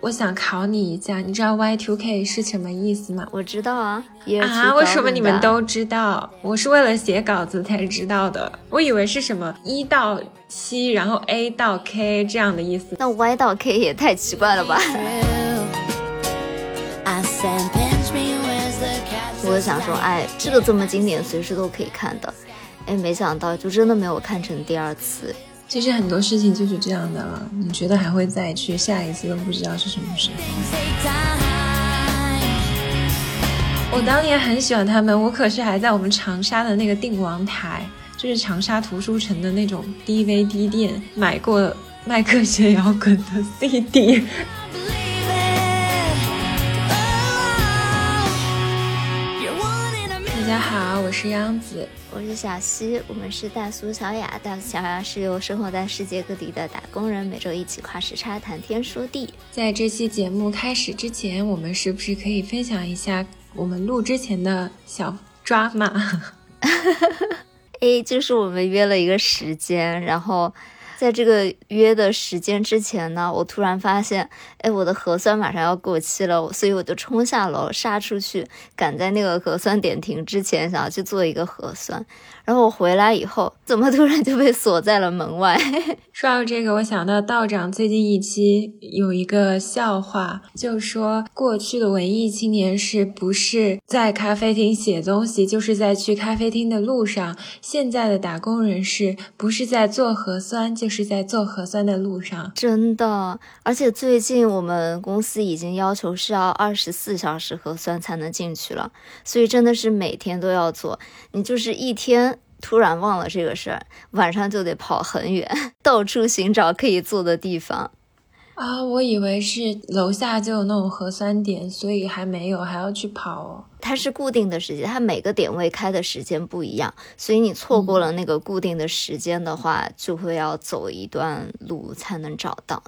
我想考你一下，你知道 Y2K 是什么意思吗？我知道啊，啊，为什么你们都知道？我是为了写稿子才知道的。我以为是什么一到七，然后 A 到 K 这样的意思。那 Y 到 K 也太奇怪了吧？我想说，哎，这个这么经典，随时都可以看的。哎，没想到就真的没有看成第二次。其实很多事情就是这样的了，你觉得还会再去，下一次都不知道是什么时候。我当年很喜欢他们，我可是还在我们长沙的那个定王台，就是长沙图书城的那种 DVD 店买过迈克学摇滚的 CD。大家好，是央子。我是小溪，我们是大苏小雅。大苏小雅是由生活在世界各地的打工人每周一起跨时差谈天说地。在这期节目开始之前，我们是不是可以分享一下我们录之前的小抓马 哎就是我们约了一个时间，然后。在这个约的时间之前呢，我突然发现，哎，我的核酸马上要过期了，所以我就冲下楼杀出去，赶在那个核酸点停之前，想要去做一个核酸。然后我回来以后，怎么突然就被锁在了门外？说到这个，我想到道长最近一期有一个笑话，就说过去的文艺青年是不是在咖啡厅写东西，就是在去咖啡厅的路上；现在的打工人是不是在做核酸，就是在做核酸的路上。真的，而且最近我们公司已经要求是要二十四小时核酸才能进去了，所以真的是每天都要做。你就是一天。突然忘了这个事儿，晚上就得跑很远，到处寻找可以坐的地方。啊，我以为是楼下就有那种核酸点，所以还没有，还要去跑哦。它是固定的时间，它每个点位开的时间不一样，所以你错过了那个固定的时间的话，就会要走一段路才能找到。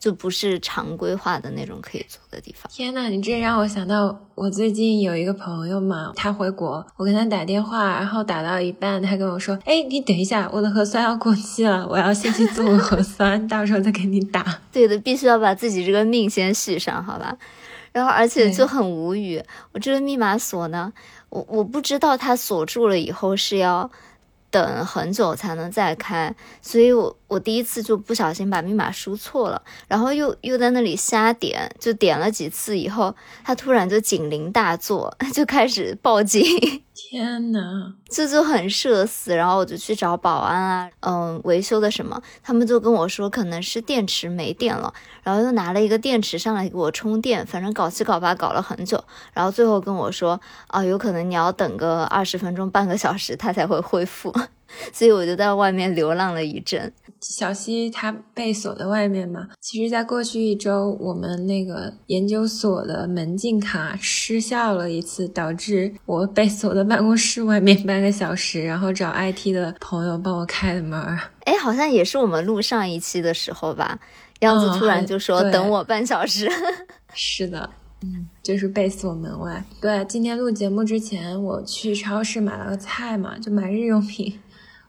就不是常规化的那种可以坐的地方。天呐，你这让我想到我最近有一个朋友嘛，他回国，我跟他打电话，然后打到一半，他跟我说：“哎，你等一下，我的核酸要过期了，我要先去做个核酸，到时候再给你打。”对的，必须要把自己这个命先续上，好吧？然后而且就很无语，我这个密码锁呢，我我不知道它锁住了以后是要。等很久才能再开，所以我我第一次就不小心把密码输错了，然后又又在那里瞎点，就点了几次以后，他突然就警铃大作，就开始报警。天呐，这就很社死，然后我就去找保安啊，嗯，维修的什么，他们就跟我说可能是电池没电了，然后又拿了一个电池上来给我充电，反正搞七搞八搞了很久，然后最后跟我说啊，有可能你要等个二十分钟半个小时，它才会恢复。所以我就在外面流浪了一阵。小西他被锁在外面嘛？其实，在过去一周，我们那个研究所的门禁卡失效了一次，导致我被锁在办公室外面半个小时，然后找 IT 的朋友帮我开的门。哎，好像也是我们录上一期的时候吧？样子突然就说等我半小时。是的，嗯，就是被锁门外。对，今天录节目之前，我去超市买了个菜嘛，就买日用品。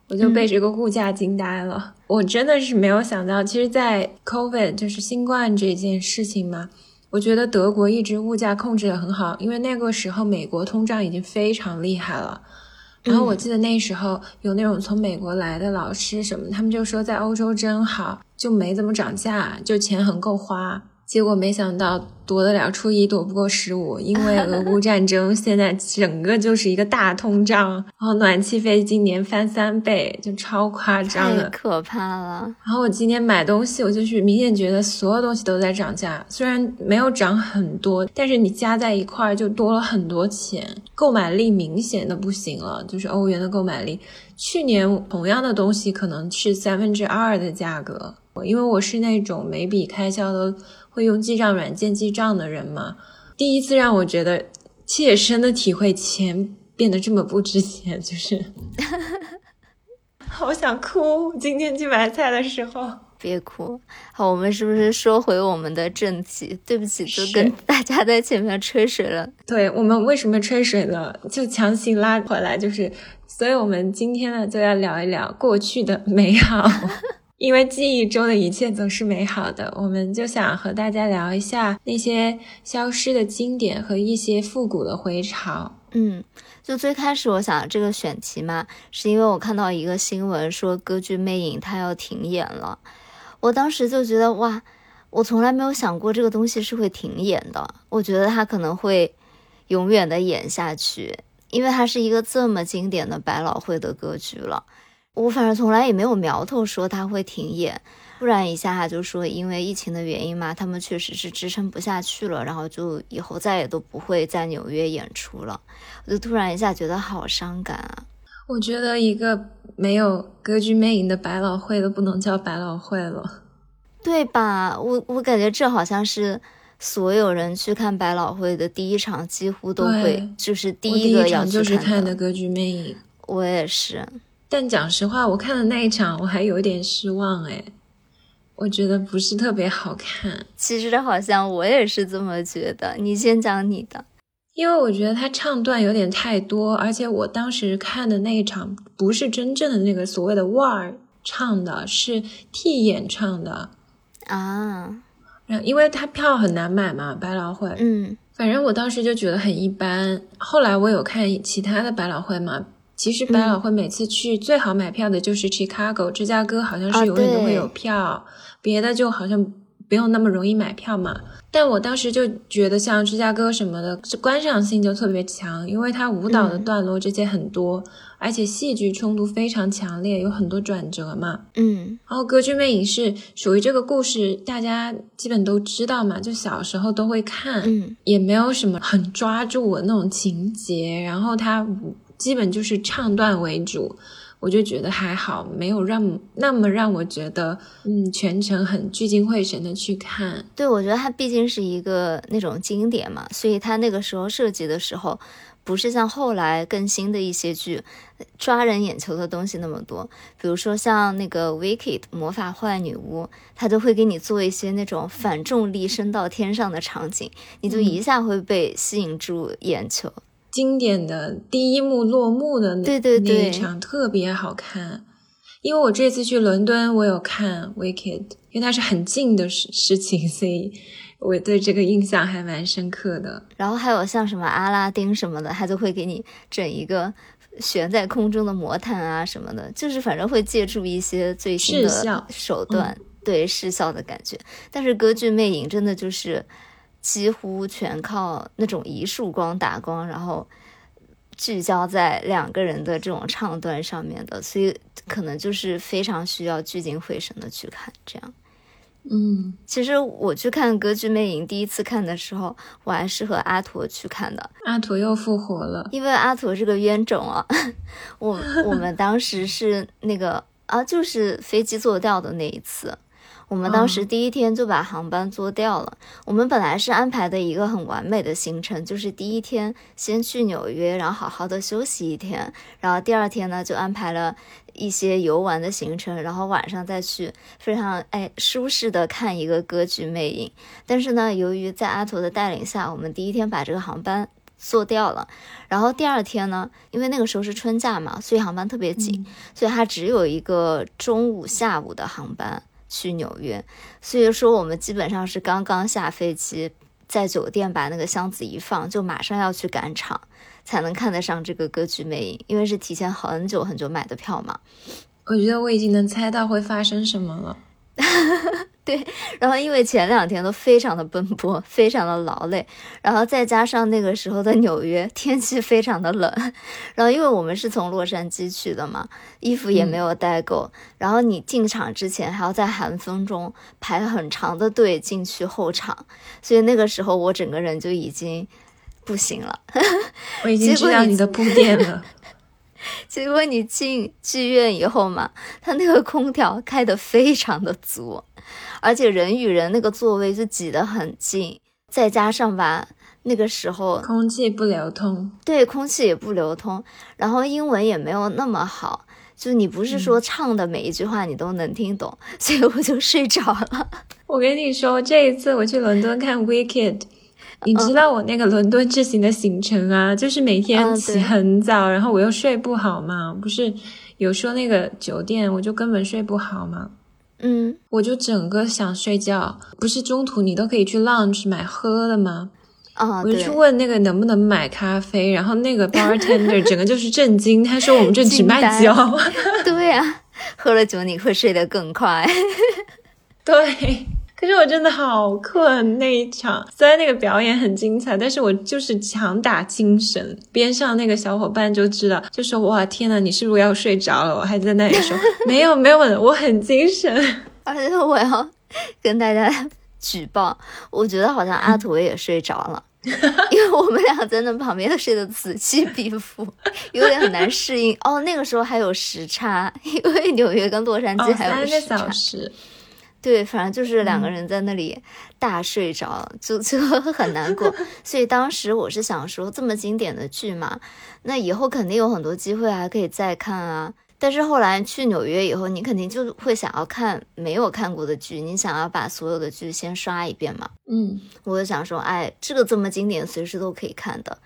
我就被这个物价惊呆了，我真的是没有想到，其实，在 COVID 就是新冠这件事情嘛，我觉得德国一直物价控制的很好，因为那个时候美国通胀已经非常厉害了。然后我记得那时候有那种从美国来的老师什么，他们就说在欧洲真好，就没怎么涨价，就钱很够花。结果没想到躲得了初一，躲不过十五。因为俄 乌战争，现在整个就是一个大通胀，然后暖气费今年翻三倍，就超夸张的，可怕了。然后我今天买东西，我就是明显觉得所有东西都在涨价，虽然没有涨很多，但是你加在一块儿就多了很多钱，购买力明显的不行了。就是欧元的购买力，去年同样的东西可能是三分之二的价格。因为我是那种每笔开销都。会用记账软件记账的人吗？第一次让我觉得切身的体会钱变得这么不值钱，就是 好想哭。今天去买菜的时候，别哭。好，我们是不是说回我们的正题？对不起，就跟大家在前面吹水了。对我们为什么吹水了？就强行拉回来，就是，所以我们今天呢就要聊一聊过去的美好。因为记忆中的一切总是美好的，我们就想和大家聊一下那些消失的经典和一些复古的回潮。嗯，就最开始我想这个选题嘛，是因为我看到一个新闻说歌剧《魅影》它要停演了，我当时就觉得哇，我从来没有想过这个东西是会停演的，我觉得它可能会永远的演下去，因为它是一个这么经典的百老汇的歌剧了。我反正从来也没有苗头说他会停演，突然一下就说因为疫情的原因嘛，他们确实是支撑不下去了，然后就以后再也都不会在纽约演出了。我就突然一下觉得好伤感啊！我觉得一个没有歌剧魅影的百老汇都不能叫百老汇了，对吧？我我感觉这好像是所有人去看百老汇的第一场，几乎都会就是第一个要去看的歌剧魅影。我也是。但讲实话，我看的那一场我还有点失望哎，我觉得不是特别好看。其实好像我也是这么觉得。你先讲你的，因为我觉得他唱段有点太多，而且我当时看的那一场不是真正的那个所谓的腕儿唱的，是替演唱的啊。然因为他票很难买嘛，百老汇。嗯，反正我当时就觉得很一般。后来我有看其他的百老汇嘛。其实百老汇每次去最好买票的就是 Chicago，芝加哥好像是永远都会有票，别的就好像不用那么容易买票嘛。但我当时就觉得像芝加哥什么的，这观赏性就特别强，因为它舞蹈的段落这些很多，而且戏剧冲突非常强烈，有很多转折嘛。嗯，然后歌剧魅影是属于这个故事，大家基本都知道嘛，就小时候都会看，嗯，也没有什么很抓住我那种情节，然后它舞。基本就是唱段为主，我就觉得还好，没有让那么让我觉得，嗯，全程很聚精会神的去看。对，我觉得它毕竟是一个那种经典嘛，所以它那个时候设计的时候，不是像后来更新的一些剧抓人眼球的东西那么多。比如说像那个《Wicked》魔法坏女巫，它就会给你做一些那种反重力升到天上的场景，你就一下会被吸引住眼球。经典的第一幕落幕的那那一场特别好看，因为我这次去伦敦，我有看《Wicked》，因为它是很近的事事情，所以我对这个印象还蛮深刻的。然后还有像什么阿拉丁什么的，他就会给你整一个悬在空中的魔毯啊什么的，就是反正会借助一些最新的手段，对视效的感觉。但是歌剧魅影真的就是。几乎全靠那种一束光打光，然后聚焦在两个人的这种唱段上面的，所以可能就是非常需要聚精会神的去看。这样，嗯，其实我去看歌剧魅影第一次看的时候，我还是和阿驼去看的。阿驼又复活了，因为阿驼是个冤种啊。我我们当时是那个啊，就是飞机坐掉的那一次。我们当时第一天就把航班坐掉了。我们本来是安排的一个很完美的行程，就是第一天先去纽约，然后好好的休息一天，然后第二天呢就安排了一些游玩的行程，然后晚上再去非常哎舒适的看一个歌剧魅影。但是呢，由于在阿图的带领下，我们第一天把这个航班做掉了，然后第二天呢，因为那个时候是春假嘛，所以航班特别紧，所以它只有一个中午下午的航班。去纽约，所以说我们基本上是刚刚下飞机，在酒店把那个箱子一放，就马上要去赶场，才能看得上这个歌剧魅影，因为是提前很久很久买的票嘛。我觉得我已经能猜到会发生什么了。对，然后因为前两天都非常的奔波，非常的劳累，然后再加上那个时候的纽约天气非常的冷，然后因为我们是从洛杉矶去的嘛，衣服也没有带够，然后你进场之前还要在寒风中排很长的队进去候场，所以那个时候我整个人就已经不行了。我已经知道你的铺垫了。结果你进剧院以后嘛，它那个空调开得非常的足，而且人与人那个座位就挤得很近，再加上吧，那个时候空气不流通，对，空气也不流通，然后英文也没有那么好，就你不是说唱的每一句话你都能听懂，所以我就睡着了。我跟你说，这一次我去伦敦看 Wicked。你知道我那个伦敦之行的行程啊，就是每天起很早，然后我又睡不好嘛，不是有说那个酒店，我就根本睡不好嘛。嗯，我就整个想睡觉，不是中途你都可以去 lounge 买喝的吗？啊，我就去问那个能不能买咖啡，然后那个 bartender 整个就是震惊，他说我们这只卖酒。对呀，喝了酒你会睡得更快。对。可是我真的好困那一场，虽然那个表演很精彩，但是我就是强打精神。边上那个小伙伴就知道，就说：“哇，天呐，你是不是要睡着了？”我还在那里说：“没有，没有，我很精神。”而且我要跟大家 举报，我觉得好像阿土也睡着了，因为我们俩在那旁边睡得此起彼伏，有点很难适应。哦，那个时候还有时差，因为纽约跟洛杉矶还有时差。对，反正就是两个人在那里大睡着，就 就很难过。所以当时我是想说，这么经典的剧嘛，那以后肯定有很多机会还可以再看啊。但是后来去纽约以后，你肯定就会想要看没有看过的剧，你想要把所有的剧先刷一遍嘛。嗯，我就想说，哎，这个这么经典，随时都可以看的。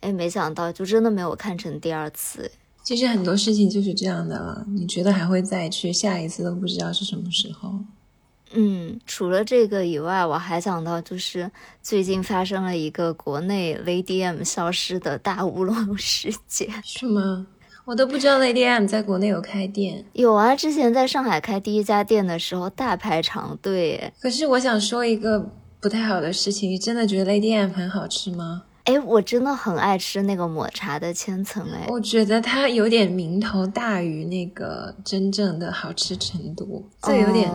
哎，没想到就真的没有看成第二次。其实很多事情就是这样的了，你觉得还会再去，下一次都不知道是什么时候。嗯，除了这个以外，我还想到就是最近发生了一个国内 Lady M 消失的大乌龙事件。是吗？我都不知道 Lady M 在国内有开店。有啊，之前在上海开第一家店的时候大排长队。可是我想说一个不太好的事情，你真的觉得 Lady M 很好吃吗？哎，我真的很爱吃那个抹茶的千层。哎，我觉得它有点名头大于那个真正的好吃程度，这有点。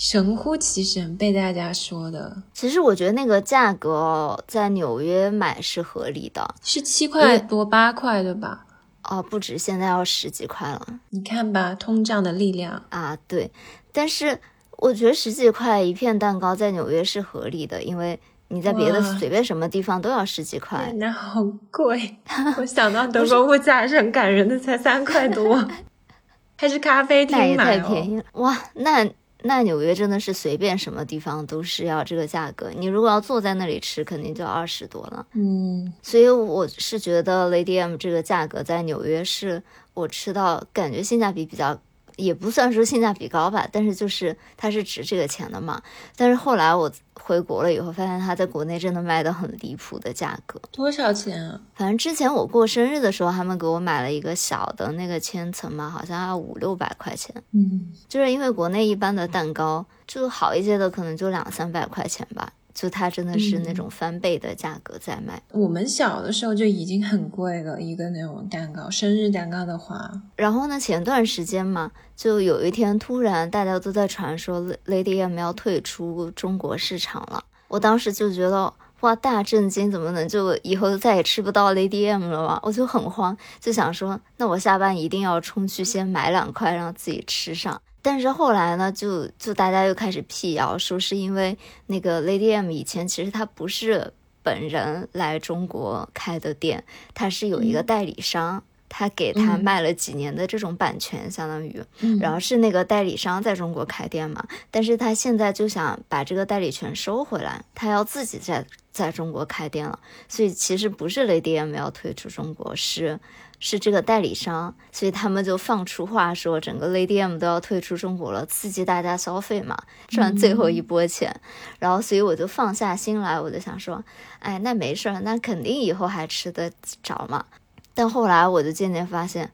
神乎其神，被大家说的。其实我觉得那个价格在纽约买是合理的，是七块多八块对吧？哦，不止，现在要十几块了。你看吧，通胀的力量啊！对，但是我觉得十几块一片蛋糕在纽约是合理的，因为你在别的随便什么地方都要十几块。那好贵！我想到德国物价是很感人的，才三块多，还是咖啡厅买太便宜了哇！那。那纽约真的是随便什么地方都是要这个价格，你如果要坐在那里吃，肯定就二十多了。嗯，所以我是觉得 Lady M 这个价格在纽约是我吃到感觉性价比比较。也不算说性价比高吧，但是就是它是值这个钱的嘛。但是后来我回国了以后，发现它在国内真的卖的很离谱的价格。多少钱啊？反正之前我过生日的时候，他们给我买了一个小的那个千层嘛，好像要五六百块钱。嗯，就是因为国内一般的蛋糕就好一些的，可能就两三百块钱吧。就它真的是那种翻倍的价格在卖。我们小的时候就已经很贵了，一个那种蛋糕，生日蛋糕的话。然后呢，前段时间嘛，就有一天突然大家都在传说 Lady M 要退出中国市场了。我当时就觉得哇，大震惊，怎么能就以后再也吃不到 Lady M 了吗？我就很慌，就想说，那我下班一定要冲去先买两块，让自己吃上。但是后来呢，就就大家又开始辟谣，说是因为那个 Lady M 以前其实他不是本人来中国开的店，他是有一个代理商，他给他卖了几年的这种版权，相当于，然后是那个代理商在中国开店嘛，但是他现在就想把这个代理权收回来，他要自己在在中国开店了，所以其实不是 Lady M 要退出中国，是。是这个代理商，所以他们就放出话说，整个 Lady M 都要退出中国了，刺激大家消费嘛，赚最后一波钱。然后，所以我就放下心来，我就想说，哎，那没事儿，那肯定以后还吃得着嘛。但后来我就渐渐发现，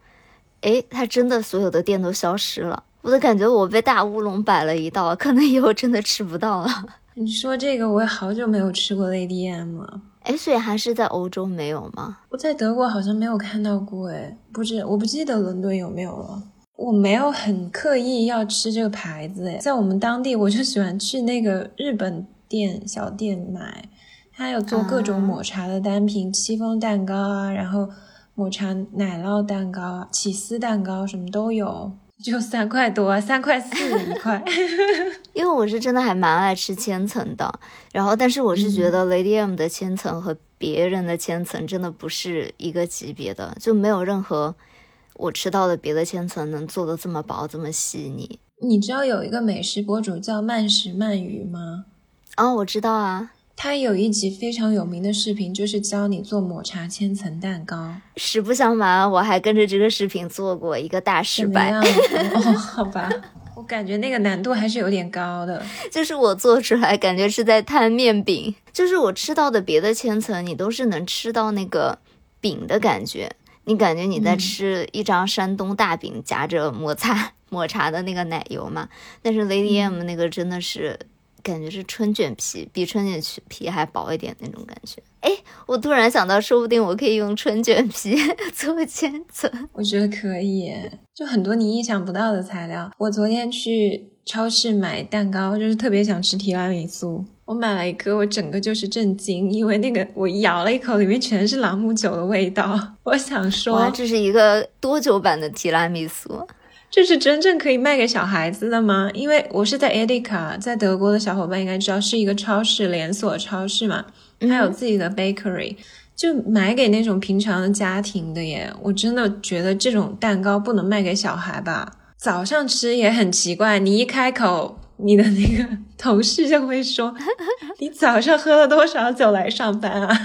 哎，他真的所有的店都消失了，我都感觉我被大乌龙摆了一道，可能以后真的吃不到了。你说这个，我也好久没有吃过 Lady M 了。哎，所以还是在欧洲没有吗？我在德国好像没有看到过，哎，不知我不记得伦敦有没有了。我没有很刻意要吃这个牌子，哎，在我们当地我就喜欢去那个日本店小店买，它有做各种抹茶的单品，戚风蛋糕啊，然后抹茶奶酪蛋糕、起司蛋糕什么都有。就三块多，三块四一 块。因为我是真的还蛮爱吃千层的，然后但是我是觉得 Lady M 的千层和别人的千层真的不是一个级别的，就没有任何我吃到的别的千层能做的这么薄这么细腻。你知道有一个美食博主叫慢食慢鱼吗？啊，我知道啊。他有一集非常有名的视频，就是教你做抹茶千层蛋糕。实不相瞒，我还跟着这个视频做过一个大失败。哦，好吧，我感觉那个难度还是有点高的。就是我做出来感觉是在摊面饼，就是我吃到的别的千层，你都是能吃到那个饼的感觉，你感觉你在吃一张山东大饼夹着抹茶 抹茶的那个奶油嘛？但是 Lady M 那个真的是。感觉是春卷皮，比春卷皮还薄一点那种感觉。哎，我突然想到，说不定我可以用春卷皮 做千层。我觉得可以，就很多你意想不到的材料。我昨天去超市买蛋糕，就是特别想吃提拉米苏。我买了一颗，我整个就是震惊，因为那个我咬了一口，里面全是朗姆酒的味道。我想说，这是一个多久版的提拉米苏？这是真正可以卖给小孩子的吗？因为我是在 Edeka，在德国的小伙伴应该知道是一个超市连锁超市嘛，它有自己的 bakery，就买给那种平常的家庭的耶。我真的觉得这种蛋糕不能卖给小孩吧？早上吃也很奇怪，你一开口，你的那个 同事就会说，你早上喝了多少酒来上班啊？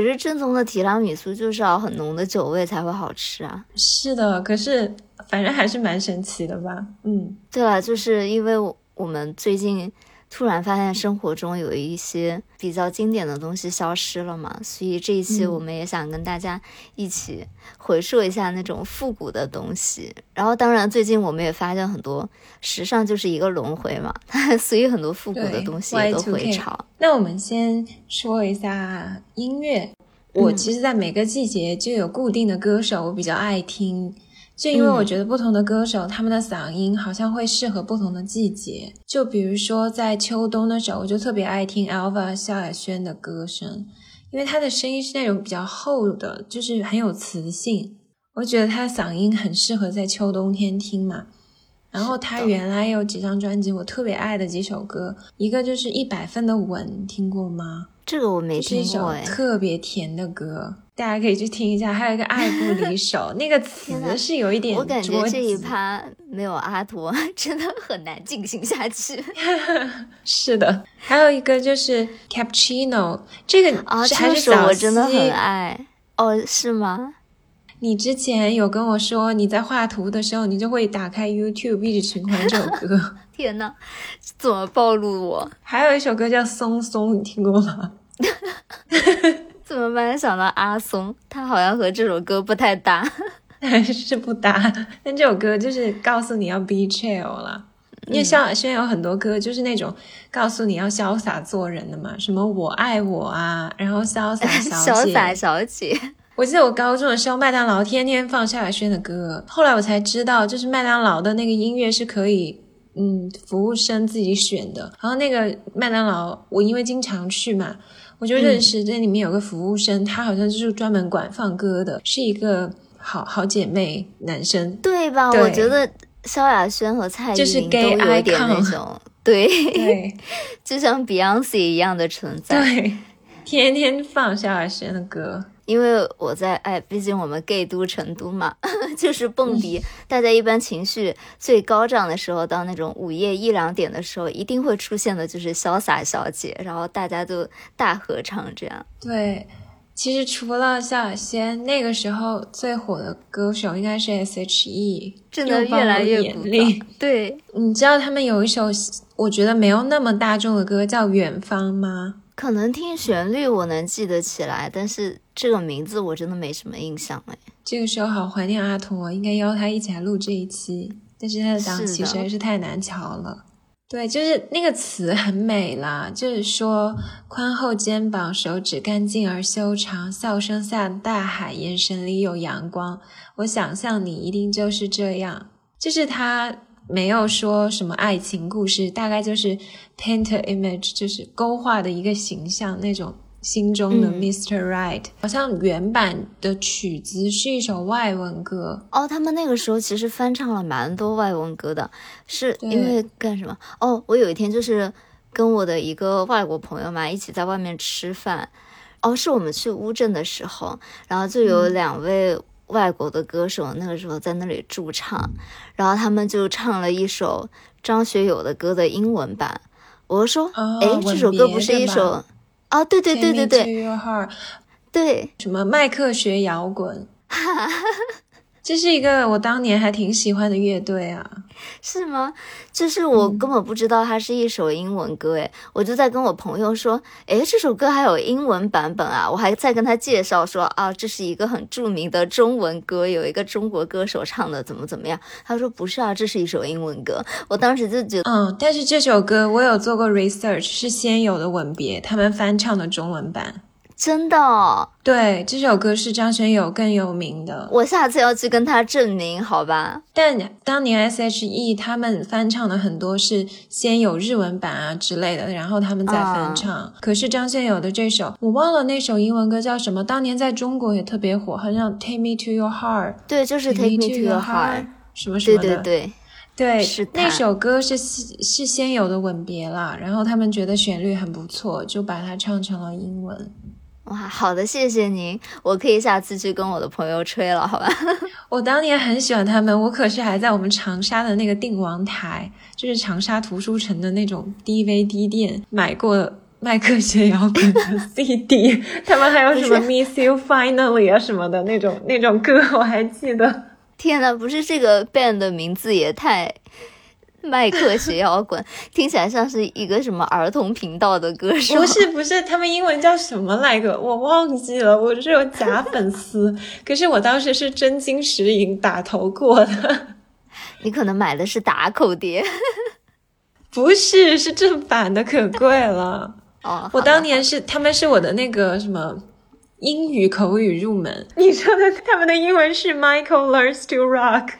可是正宗的提拉米苏就是要很浓的酒味才会好吃啊。是的，可是。反正还是蛮神奇的吧，嗯，对了，就是因为我们最近突然发现生活中有一些比较经典的东西消失了嘛，所以这一期我们也想跟大家一起回溯一下那种复古的东西。然后，当然最近我们也发现很多时尚就是一个轮回嘛，所以很多复古的东西也都回潮。那我们先说一下音乐，我其实，在每个季节就有固定的歌手，我比较爱听。就因为我觉得不同的歌手，他们的嗓音好像会适合不同的季节。就比如说在秋冬的时候，我就特别爱听 Alva 萧亚轩的歌声，因为他的声音是那种比较厚的，就是很有磁性。我觉得他的嗓音很适合在秋冬天听嘛。然后他原来有几张专辑，我特别爱的几首歌，一个就是一百分的吻，听过吗？这个我没听过，特别甜的歌。大家可以去听一下，还有一个爱不离手，那个词是有一点。我感觉这一趴没有阿图真的很难进行下去。是的，还有一个就是 Cappuccino，这个啊，还是我真的很爱哦，是吗？你之前有跟我说，你在画图的时候，你就会打开 YouTube 一直循环这首 歌。天呐，怎么暴露我？还有一首歌叫《松松》，你听过吗？怎么办？想到阿松，他好像和这首歌不太搭，还是不搭。但这首歌就是告诉你要 be chill 了，因为萧亚轩有很多歌就是那种告诉你要潇洒做人的嘛，什么我爱我啊，然后潇洒小姐，潇洒小姐。我记得我高中的时候，麦当劳天天放萧亚轩的歌，后来我才知道，就是麦当劳的那个音乐是可以，嗯，服务生自己选的。然后那个麦当劳，我因为经常去嘛。我就认识这里面有个服务生，他好像就是专门管放歌的，是一个好好姐妹男生，对吧？我觉得萧亚轩和蔡依林都有点那种，对，就像 Beyonce 一样的存在，对，天天放萧亚轩的歌。因为我在哎，毕竟我们 gay 都成都嘛，就是蹦迪，大家一般情绪最高涨的时候，到那种午夜一两点的时候，一定会出现的就是潇洒小姐，然后大家都大合唱这样。对，其实除了萧亚轩，那个时候最火的歌手应该是 S.H.E，真的越来越不厉。对，你知道他们有一首我觉得没有那么大众的歌叫《远方》吗？可能听旋律我能记得起来，但是这个名字我真的没什么印象哎。这个时候好怀念阿童我，应该邀他一起来录这一期，但是他的档期实在是太难瞧了。对，就是那个词很美啦，就是说宽厚肩膀，手指干净而修长，笑声像大海，眼神里有阳光。我想象你一定就是这样，就是他。没有说什么爱情故事，大概就是 paint image，就是勾画的一个形象，那种心中的 Mr. Right。好像原版的曲子是一首外文歌哦。他们那个时候其实翻唱了蛮多外文歌的，是因为干什么？哦，我有一天就是跟我的一个外国朋友嘛一起在外面吃饭，哦，是我们去乌镇的时候，然后就有两位。外国的歌手那个时候在那里驻唱，然后他们就唱了一首张学友的歌的英文版。我说：“哎，这首歌不是一首啊？对对对对对，对什么麦克学摇滚？这是一个我当年还挺喜欢的乐队啊，是吗？就是我根本不知道它是一首英文歌，诶，我就在跟我朋友说，诶，这首歌还有英文版本啊，我还在跟他介绍说啊，这是一个很著名的中文歌，有一个中国歌手唱的，怎么怎么样？他说不是啊，这是一首英文歌。我当时就觉得，嗯，但是这首歌我有做过 research，是先有的《吻别》，他们翻唱的中文版。真的，哦对这首歌是张学友更有名的。我下次要去跟他证明，好吧？但当年 S.H.E 他们翻唱的很多是先有日文版啊之类的，然后他们再翻唱。可是张学友的这首，我忘了那首英文歌叫什么，当年在中国也特别火，好像 Take Me to Your Heart。对，就是 Take Me to Your Heart，什么什么的。对对对，对，是那首歌是是先有的吻别啦，然后他们觉得旋律很不错，就把它唱成了英文。哇，好的，谢谢您，我可以下次去跟我的朋友吹了，好吧？我当年很喜欢他们，我可是还在我们长沙的那个定王台，就是长沙图书城的那种 DVD 店买过麦克学摇滚的 CD，他们还有什么 Miss You Finally 啊什么的那种那种歌，我还记得。天呐，不是这个 band 的名字也太…… 麦克学 摇滚听起来像是一个什么儿童频道的歌手？不是不是，他们英文叫什么来着？我忘记了，我是有假粉丝。可是我当时是真金实银打头过的。你可能买的是打口碟，不是，是正版的，可贵了。哦，我当年是他们是我的那个什么英语口语入门。你说的他们的英文是 Michael learns to rock。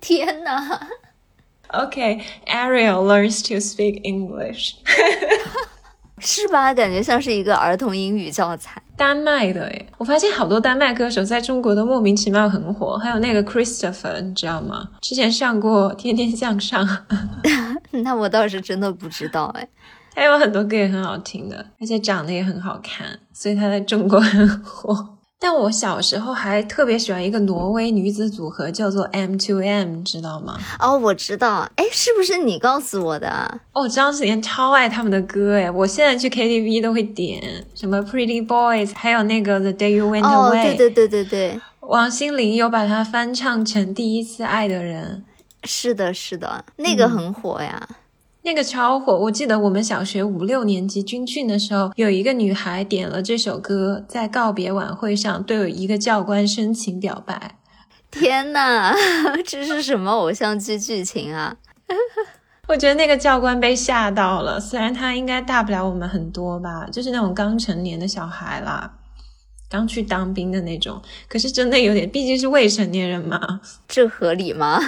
天哪！Okay, Ariel learns to speak English，是吧？感觉像是一个儿童英语教材。丹麦的诶，我发现好多丹麦歌手在中国都莫名其妙很火，还有那个 Christopher，你知道吗？之前上过《天天向上》那我倒是真的不知道诶。他有很多歌也很好听的，而且长得也很好看，所以他在中国很火。但我小时候还特别喜欢一个挪威女子组合，叫做 M to M，知道吗？哦，我知道，哎，是不是你告诉我的？哦，张子妍超爱他们的歌，哎，我现在去 KTV 都会点什么 Pretty Boys，还有那个 The Day You Went Away。哦，对对对对对，王心凌有把它翻唱成《第一次爱的人》。是的，是的，那个很火呀。那个超火，我记得我们小学五六年级军训的时候，有一个女孩点了这首歌，在告别晚会上对一个教官深情表白。天呐，这是什么偶像剧剧情啊？我觉得那个教官被吓到了，虽然他应该大不了我们很多吧，就是那种刚成年的小孩啦。刚去当兵的那种，可是真的有点，毕竟是未成年人嘛，这合理吗？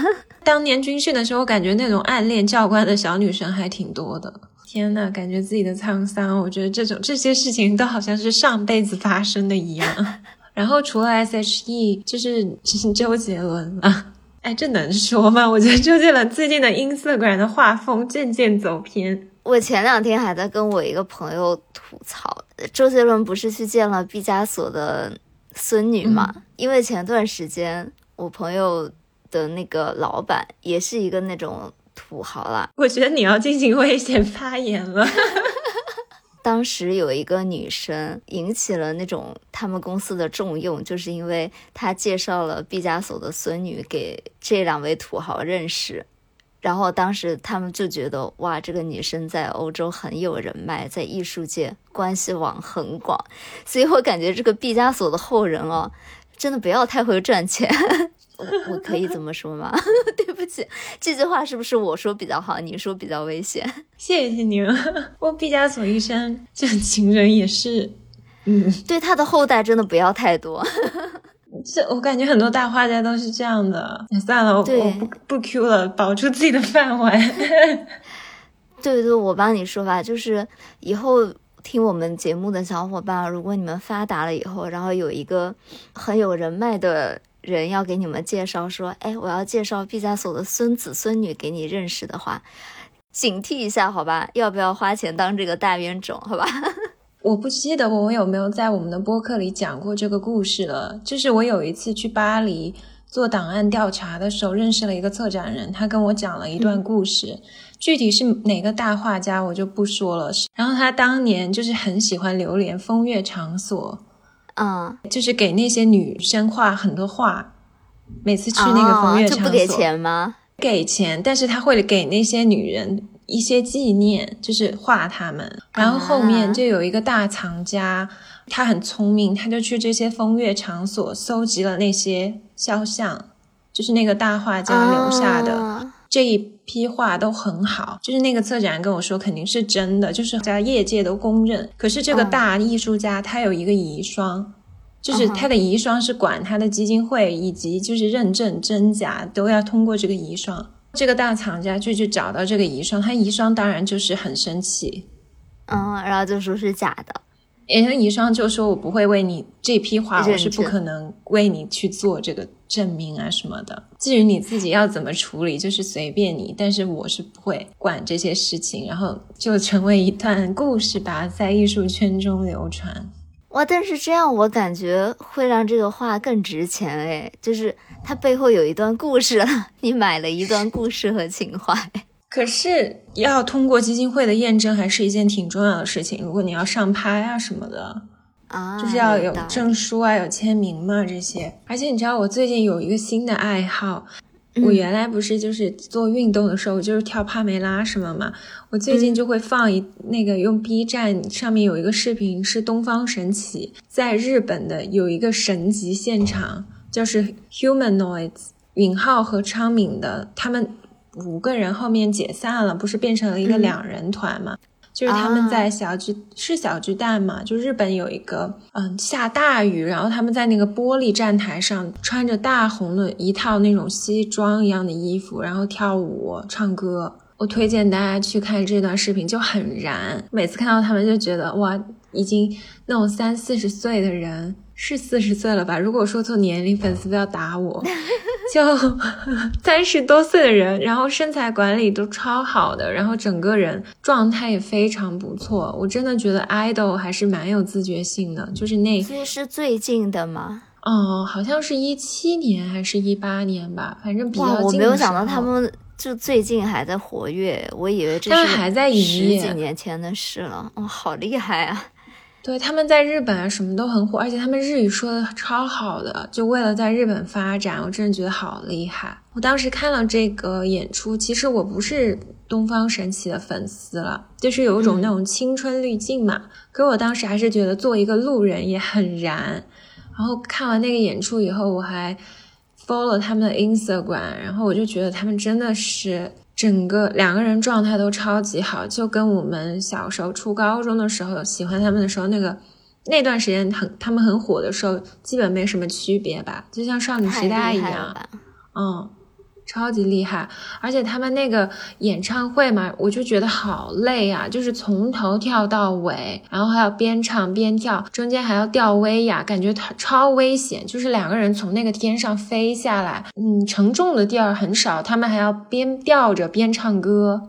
当年军训的时候，感觉那种暗恋教官的小女生还挺多的。天呐，感觉自己的沧桑，我觉得这种这些事情都好像是上辈子发生的一样。然后除了 S.H.E，就是就是周杰伦啊，哎，这能说吗？我觉得周杰伦最近的 Instagram 的画风渐渐走偏。我前两天还在跟我一个朋友吐槽，周杰伦不是去见了毕加索的孙女吗？因为前段时间我朋友的那个老板也是一个那种土豪啦。我觉得你要进行危险发言了。当时有一个女生引起了那种他们公司的重用，就是因为她介绍了毕加索的孙女给这两位土豪认识。然后当时他们就觉得哇，这个女生在欧洲很有人脉，在艺术界关系网很广，所以我感觉这个毕加索的后人哦，真的不要太会赚钱。我可以这么说吗？对不起，这句话是不是我说比较好，你说比较危险？谢谢你们。我毕加索一生这情人也是，嗯，对他的后代真的不要太多。这我感觉很多大画家都是这样的。算了，我我不不 Q 了，保住自己的饭碗。对对，我帮你说吧，就是以后听我们节目的小伙伴，如果你们发达了以后，然后有一个很有人脉的人要给你们介绍，说，哎，我要介绍毕加索的孙子孙女给你认识的话，警惕一下，好吧？要不要花钱当这个大冤种？好吧？我不记得我有没有在我们的播客里讲过这个故事了。就是我有一次去巴黎做档案调查的时候，认识了一个策展人，他跟我讲了一段故事，具体是哪个大画家我就不说了。然后他当年就是很喜欢流连风月场所，嗯，就是给那些女生画很多画，每次去那个风月场所，不给钱吗？给钱，但是他会给那些女人一些纪念，就是画他们。然后后面就有一个大藏家，他很聪明，他就去这些风月场所搜集了那些肖像，就是那个大画家留下的这一批画都很好。就是那个策展人跟我说，肯定是真的，就是在业界都公认。可是这个大艺术家他有一个遗孀。就是他的遗孀是管他的基金会，以及就是认证真假都要通过这个遗孀。这个大藏家就去找到这个遗孀，他遗孀当然就是很生气，嗯，然后就说是假的。然后遗孀就说：“我不会为你这批画，我是不可能为你去做这个证明啊什么的。至于你自己要怎么处理，就是随便你，但是我是不会管这些事情。”然后就成为一段故事吧，在艺术圈中流传。哇！但是这样我感觉会让这个画更值钱哎，就是它背后有一段故事了，你买了一段故事和情怀。可是要通过基金会的验证，还是一件挺重要的事情。如果你要上拍啊什么的啊，就是要有证书啊，有签名嘛这些。而且你知道，我最近有一个新的爱好。我原来不是就是做运动的时候，我就是跳帕梅拉什么嘛。我最近就会放一那个用 B 站上面有一个视频，是东方神起在日本的有一个神级现场，就是 Humanoids 允浩和昌敏的他们五个人后面解散了，不是变成了一个两人团嘛？就是他们在小巨是小巨蛋嘛？就日本有一个，嗯，下大雨，然后他们在那个玻璃站台上穿着大红的一套那种西装一样的衣服，然后跳舞唱歌。我推荐大家去看这段视频，就很燃。每次看到他们就觉得哇，已经那种三四十岁的人。是四十岁了吧？如果说错年龄，粉丝不要打我。就 三十多岁的人，然后身材管理都超好的，然后整个人状态也非常不错。我真的觉得 idol 还是蛮有自觉性的。就是那，这是最近的吗？哦，好像是一七年还是一八年吧，反正比较近。我没有想到他们就最近还在活跃，我以为这是还在营业十几年前的事了。哦，好厉害啊！对，他们在日本啊，什么都很火，而且他们日语说的超好的，就为了在日本发展，我真的觉得好厉害。我当时看了这个演出，其实我不是东方神起的粉丝了，就是有一种那种青春滤镜嘛。可我当时还是觉得做一个路人也很燃。然后看完那个演出以后，我还 follow 他们的 Instagram，然后我就觉得他们真的是。整个两个人状态都超级好，就跟我们小时候初高中的时候喜欢他们的时候那个那段时间很他们很火的时候，基本没什么区别吧，就像少女时代一样，嗯。超级厉害，而且他们那个演唱会嘛，我就觉得好累啊，就是从头跳到尾，然后还要边唱边跳，中间还要吊威亚，感觉超超危险。就是两个人从那个天上飞下来，嗯，承重的地儿很少，他们还要边吊着边唱歌，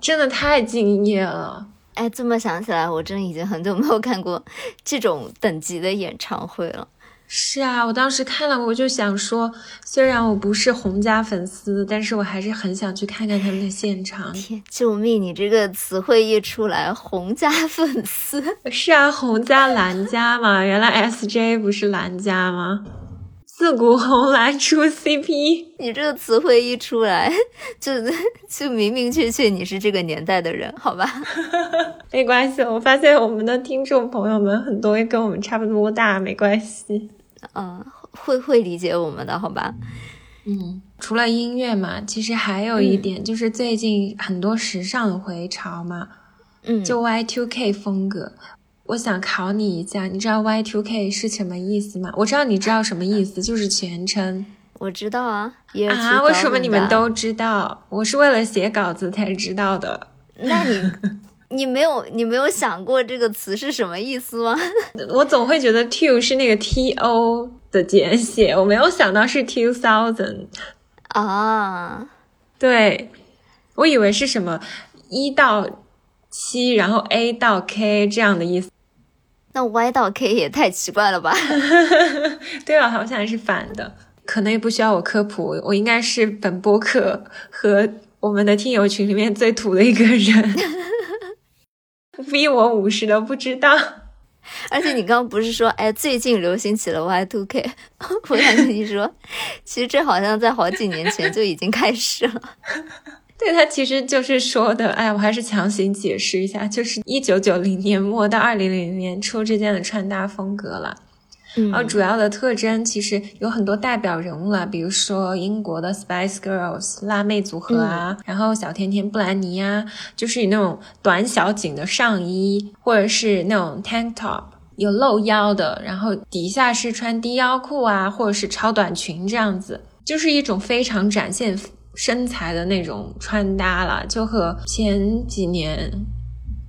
真的太敬业了。哎，这么想起来，我真的已经很久没有看过这种等级的演唱会了。是啊，我当时看了，我就想说，虽然我不是红家粉丝，但是我还是很想去看看他们的现场。天，救命！你这个词汇一出来，红家粉丝 是啊，红家蓝家嘛，原来 S J 不是蓝家吗？自古红蓝出 CP，你这个词汇一出来，就就明明确确你是这个年代的人，好吧？没关系，我发现我们的听众朋友们很多也跟我们差不多大，没关系。嗯，会会理解我们的，好吧？嗯，除了音乐嘛，其实还有一点就是最近很多时尚的回潮嘛，嗯，就 Y two K 风格。我想考你一下，你知道 Y two K 是什么意思吗？我知道你知道什么意思，就是全称。我知道啊。啊？为什么你们都知道？我是为了写稿子才知道的。那你？你没有，你没有想过这个词是什么意思吗？我总会觉得 two 是那个 T O 的简写，我没有想到是 two thousand 啊。对，我以为是什么一到七，然后 A 到 K 这样的意思。那 Y 到 K 也太奇怪了吧？对啊，好像是反的，可能也不需要我科普，我应该是本播客和我们的听友群里面最土的一个人。逼我五十都不知道，而且你刚刚不是说，哎，最近流行起了 Y2K？我想跟你说，其实这好像在好几年前就已经开始了。对他其实就是说的，哎，我还是强行解释一下，就是一九九零年末到二零零零年初之间的穿搭风格了。然后主要的特征其实有很多代表人物了，比如说英国的 Spice Girls 辣妹组合啊，然后小甜甜布兰妮啊，就是以那种短小紧的上衣，或者是那种 tank top 有露腰的，然后底下是穿低腰裤啊，或者是超短裙这样子，就是一种非常展现身材的那种穿搭了，就和前几年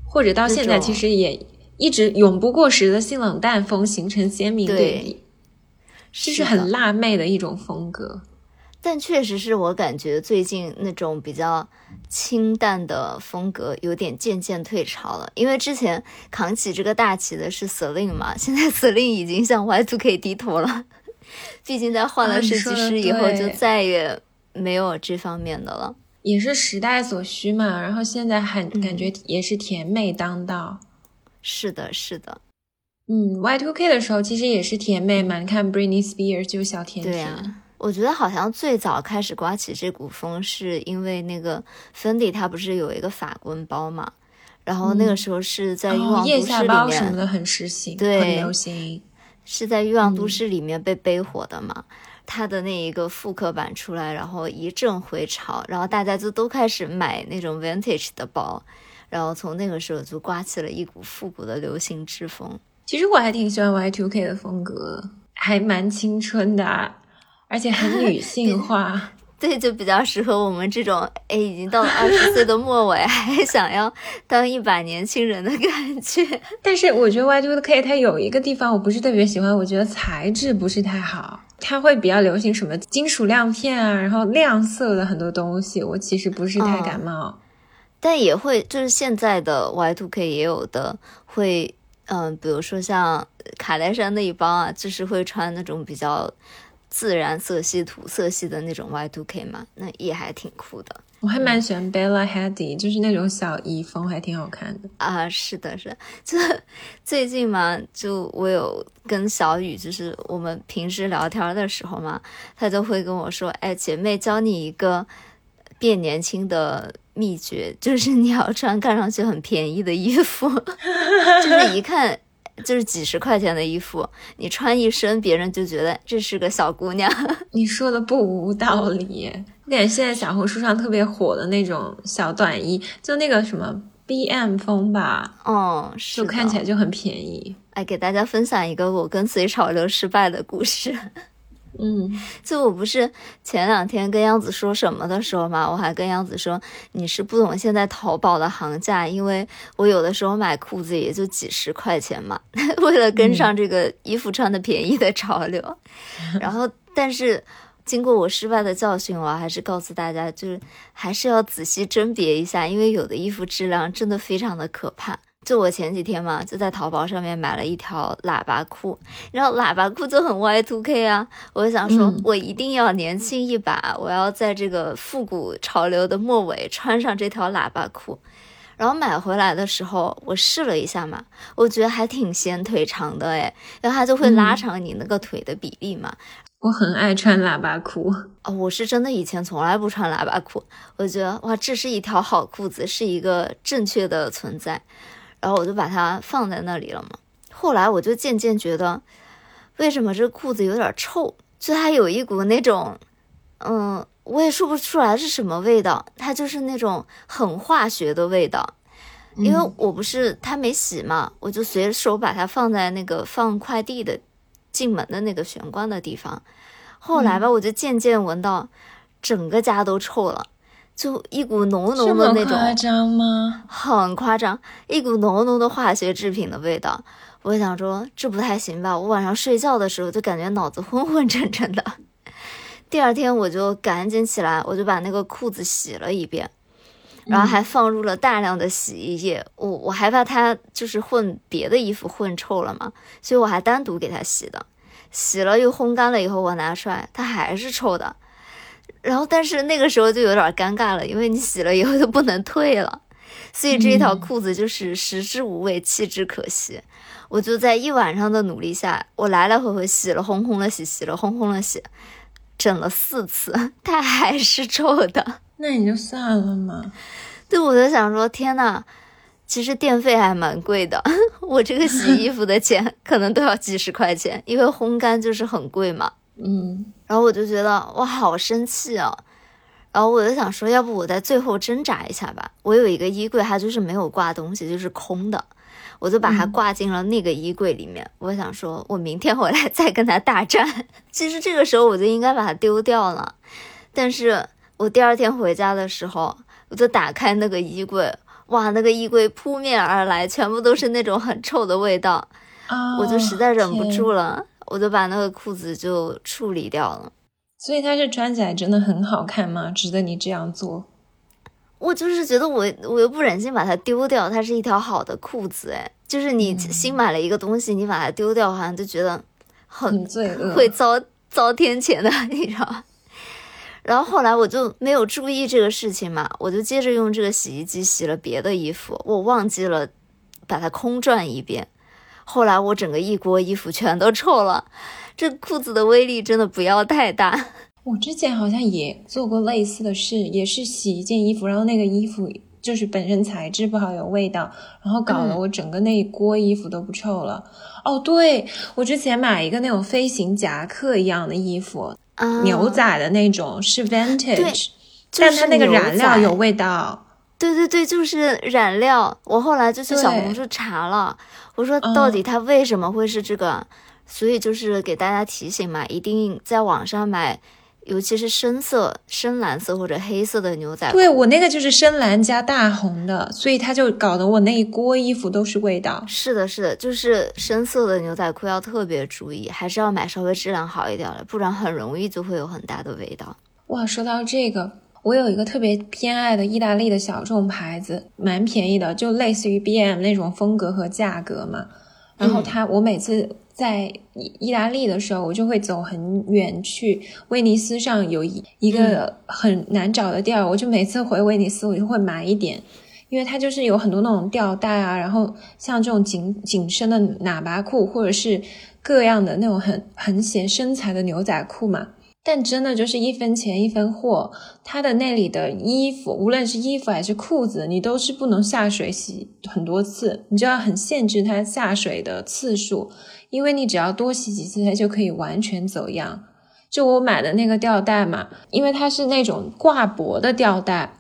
或者到现在其实也。一直永不过时的性冷淡风形成鲜明对比，这是很辣妹的一种风格。但确实是我感觉最近那种比较清淡的风格有点渐渐退潮了。因为之前扛起这个大旗的是 Celine 嘛，现在 Celine 已经向 Y2K 低头了。毕竟在换了设计师以后，就再也没有这方面的了。也是时代所需嘛。然后现在很感觉也是甜美当道。是的，是的，嗯，Y Two K 的时候其实也是甜妹嘛，你看 Britney Spears 就小甜甜。对呀，我觉得好像最早开始刮起这股风，是因为那个 Fendi 它不是有一个法棍包嘛，然后那个时候是在欲望都市里面什么的很时兴，对，很流行，是在欲望都市里面被背火的嘛。它的那一个复刻版出来，然后一阵回潮，然后大家就都开始买那种 Vintage 的包。然后从那个时候就刮起了一股复古的流行之风。其实我还挺喜欢 Y2K 的风格，还蛮青春的，而且很女 性化。对，就比较适合我们这种哎，已经到了二十岁的末尾，还想要当一把年轻人的感觉。但是我觉得 Y2K 它有一个地方我不是特别喜欢，我觉得材质不是太好。它会比较流行什么金属亮片啊，然后亮色的很多东西，我其实不是太感冒。但也会，就是现在的 Y two K 也有的会，嗯，比如说像卡戴珊那一帮啊，就是会穿那种比较自然色系、土色系的那种 Y two K 嘛，那也还挺酷的。我还蛮喜欢 Bella Hadid，就是那种小衣风，还挺好看的啊。是的，是，就最近嘛，就我有跟小雨，就是我们平时聊天的时候嘛，她就会跟我说，哎，姐妹教你一个变年轻的。秘诀就是你要穿看上去很便宜的衣服，就是一看就是几十块钱的衣服，你穿一身，别人就觉得这是个小姑娘。你说的不无道理。我感觉现在小红书上特别火的那种小短衣，就那个什么 BM 风吧，哦，就看起来就很便宜。哎，给大家分享一个我跟随潮流失败的故事。嗯，就我不是前两天跟杨子说什么的时候嘛，我还跟杨子说你是不懂现在淘宝的行价，因为我有的时候买裤子也就几十块钱嘛，为了跟上这个衣服穿的便宜的潮流。然后，但是经过我失败的教训，我还是告诉大家，就是还是要仔细甄别一下，因为有的衣服质量真的非常的可怕。就我前几天嘛，就在淘宝上面买了一条喇叭裤，然后喇叭裤就很 Y2K 啊，我就想说，我一定要年轻一把，我要在这个复古潮流的末尾穿上这条喇叭裤。然后买回来的时候，我试了一下嘛，我觉得还挺显腿长的诶，然后它就会拉长你那个腿的比例嘛。我很爱穿喇叭裤哦，我是真的以前从来不穿喇叭裤，我觉得哇，这是一条好裤子，是一个正确的存在。然后我就把它放在那里了嘛。后来我就渐渐觉得，为什么这裤子有点臭？就它有一股那种，嗯，我也说不出来是什么味道。它就是那种很化学的味道。因为我不是它没洗嘛，我就随手把它放在那个放快递的进门的那个玄关的地方。后来吧，我就渐渐闻到整个家都臭了。就一股浓浓的那种，夸张吗？很夸张，一股浓浓的化学制品的味道。我想说这不太行吧？我晚上睡觉的时候就感觉脑子昏昏沉沉的。第二天我就赶紧起来，我就把那个裤子洗了一遍，然后还放入了大量的洗衣液。我我害怕它就是混别的衣服混臭了嘛，所以我还单独给它洗的。洗了又烘干了以后，我拿出来，它还是臭的。然后，但是那个时候就有点尴尬了，因为你洗了以后就不能退了。所以这一条裤子就是食之无味，弃之可惜。我就在一晚上的努力下，我来来回回洗了烘烘了洗，洗了烘烘了洗，整了四次，它还是臭的。那你就算了嘛。对，我就想说，天呐，其实电费还蛮贵的，我这个洗衣服的钱可能都要几十块钱，因为烘干就是很贵嘛。嗯，然后我就觉得我，好生气哦！然后我就想说，要不我在最后挣扎一下吧。我有一个衣柜，它就是没有挂东西，就是空的，我就把它挂进了那个衣柜里面。我想说，我明天回来 再跟它大战。其实这个时候我就应该把它丢掉了，但是我第二天回家的时候，我就打开那个衣柜，哇，那个衣柜扑面而来，全部都是那种很臭的味道，我就实在忍不住了，我就把那个裤子就处理掉了。所以它是穿起来真的很好看吗？值得你这样做？我就是觉得我我又不忍心把它丢掉，它是一条好的裤子，哎，就是你新买了一个东西，你把它丢掉，好像就觉得很罪恶，会遭遭天谴的，你知道吗？然后后来我就没有注意这个事情嘛，我就接着用这个洗衣机洗了别的衣服，我忘记了把它空转一遍，后来我整个一锅衣服全都臭了。这裤子的威力真的不要太大。我之前好像也做过类似的事，也是洗一件衣服，然后那个衣服就是本身材质不好，有味道，然后搞得我整个那一锅衣服都不臭了。哦，对我之前买一个那种飞行夹克一样的衣服，牛仔的那种是 vintage，但它那个染料有味道。对对对，就是染料。我后来就去小红书查了，我说到底它为什么会是这个？所以就是给大家提醒嘛，一定在网上买，尤其是深色、深蓝色或者黑色的牛仔裤。对我那个就是深蓝加大红的，所以它就搞得我那一锅衣服都是味道。是的，是的，就是深色的牛仔裤要特别注意，还是要买稍微质量好一点的，不然很容易就会有很大的味道。哇，说到这个，我有一个特别偏爱的意大利的小众牌子，蛮便宜的，就类似于 B M 那种风格和价格嘛。然后它，我每次。在意意大利的时候，我就会走很远去威尼斯上有一一个很难找的店儿，我就每次回威尼斯，我就会买一点，因为它就是有很多那种吊带啊，然后像这种紧紧身的喇叭裤，或者是各样的那种很很显身材的牛仔裤嘛。但真的就是一分钱一分货，它的那里的衣服，无论是衣服还是裤子，你都是不能下水洗很多次，你就要很限制它下水的次数。因为你只要多洗几次，它就可以完全走样。就我买的那个吊带嘛，因为它是那种挂脖的吊带，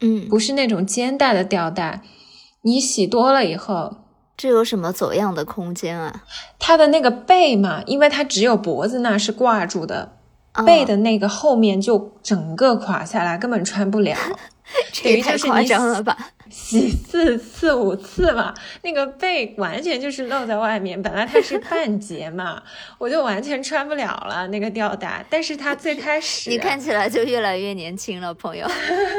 嗯，不是那种肩带的吊带。你洗多了以后，这有什么走样的空间啊？它的那个背嘛，因为它只有脖子那是挂住的，背的那个后面就整个垮下来，根本穿不了。这也太夸张了吧！洗四次五次嘛，那个背完全就是露在外面。本来它是半截嘛，我就完全穿不了了那个吊带。但是它最开始，你看起来就越来越年轻了，朋友。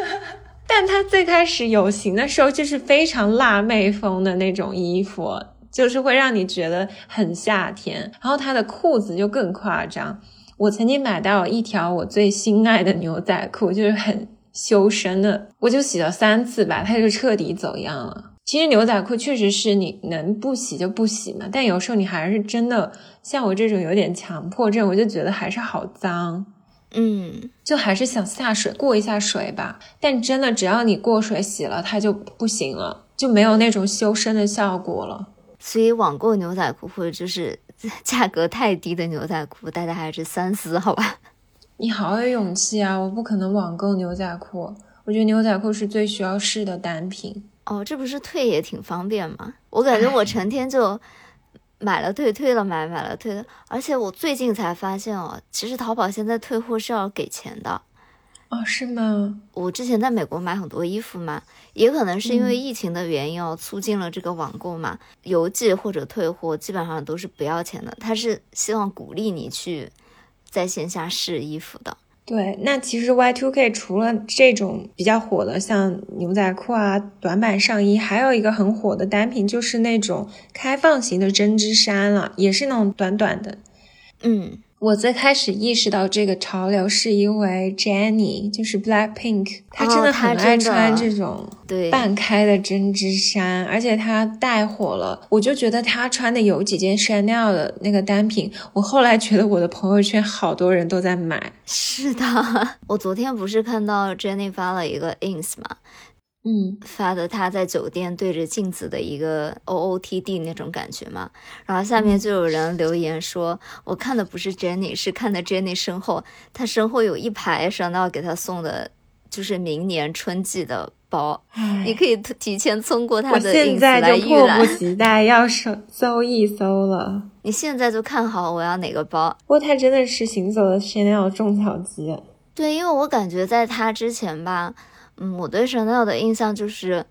但它最开始有型的时候，就是非常辣妹风的那种衣服，就是会让你觉得很夏天。然后它的裤子就更夸张。我曾经买到一条我最心爱的牛仔裤，就是很。修身的，我就洗了三次吧，它就彻底走样了。其实牛仔裤确实是你能不洗就不洗嘛，但有时候你还是真的像我这种有点强迫症，我就觉得还是好脏，嗯，就还是想下水过一下水吧。但真的只要你过水洗了，它就不行了，就没有那种修身的效果了。所以网购牛仔裤或者就是 价格太低的牛仔裤，大家还是三思好吧。你好有勇气啊！我不可能网购牛仔裤，我觉得牛仔裤是最需要试的单品。哦，这不是退也挺方便吗？我感觉我成天就买了退，退了买，买了退的。而且我最近才发现哦，其实淘宝现在退货是要给钱的。哦，是吗？我之前在美国买很多衣服嘛，也可能是因为疫情的原因哦，促进了这个网购嘛，邮寄或者退货基本上都是不要钱的。他是希望鼓励你去。在线下试衣服的，对，那其实 Y2K 除了这种比较火的，像牛仔裤啊、短版上衣，还有一个很火的单品，就是那种开放型的针织衫了，也是那种短短的。嗯，我最开始意识到这个潮流，是因为 Jennie，就是 Black Pink，她真的很爱穿这种对半开的针织衫，而且她带火了。我就觉得她穿的有几件 Chanel 的那个单品，我后来觉得我的朋友圈好多人都在买。是的，我昨天不是看到 Jennie 发了一个 ins 嘛。嗯，发的他在酒店对着镜子的一个 O O T D 那种感觉嘛，然后下面就有人留言说，我看的不是 Jenny，是看的 Jenny 身后，他身后有一排 Chanel 给他送的，就是明年春季的包，你可以提前通过他的 ins 来预览。迫不及待要搜搜一搜了，你现在就看好我要哪个包。不过他真的是行走的 Chanel 种草机。对，因为我感觉在他之前吧。嗯，我对 Chanel 的印象就是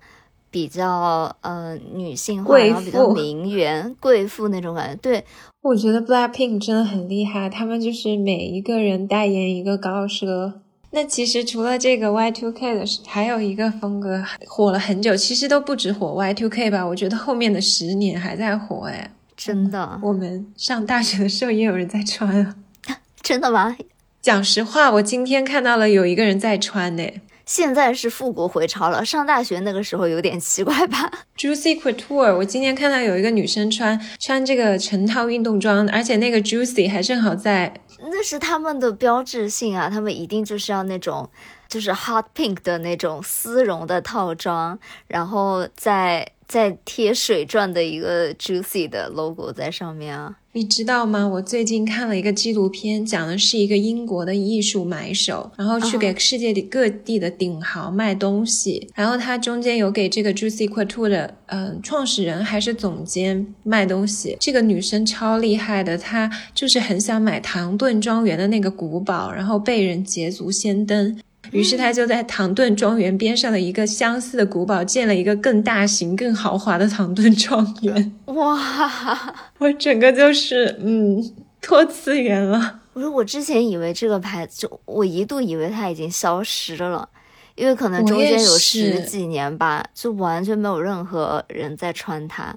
比较呃女性化，然后比较名媛贵妇那种感觉。对，我觉得 Black Pink 真的很厉害，他们就是每一个人代言一个高奢。那其实除了这个 Y2K 的，还有一个风格火了很久，其实都不止火 Y2K 吧？我觉得后面的十年还在火，哎，真的。我们上大学的时候也有人在穿啊，真的吗？讲实话，我今天看到了有一个人在穿呢。现在是复古回潮了，上大学那个时候有点奇怪吧？Juicy Couture，我今天看到有一个女生穿穿这个成套运动装，而且那个 Juicy 还正好在，那是他们的标志性啊，他们一定就是要那种就是 hot pink 的那种丝绒的套装，然后再再贴水钻的一个 Juicy 的 logo 在上面啊。你知道吗？我最近看了一个纪录片，讲的是一个英国的艺术买手，然后去给世界的各地的顶豪卖东西，然后他中间有给这个 Juicy Couture 的嗯创始人还是总监卖东西。这个女生超厉害的，她就是很想买唐顿庄园的那个古堡，然后被人捷足先登。于是他就在唐顿庄园边上的一个相似的古堡建了一个更大型、更豪华的唐顿庄园。哇！我整个就是嗯，多次元了。不是，我之前以为这个牌子，就我一度以为它已经消失了，因为可能中间有十几年吧，就完全没有任何人在穿它。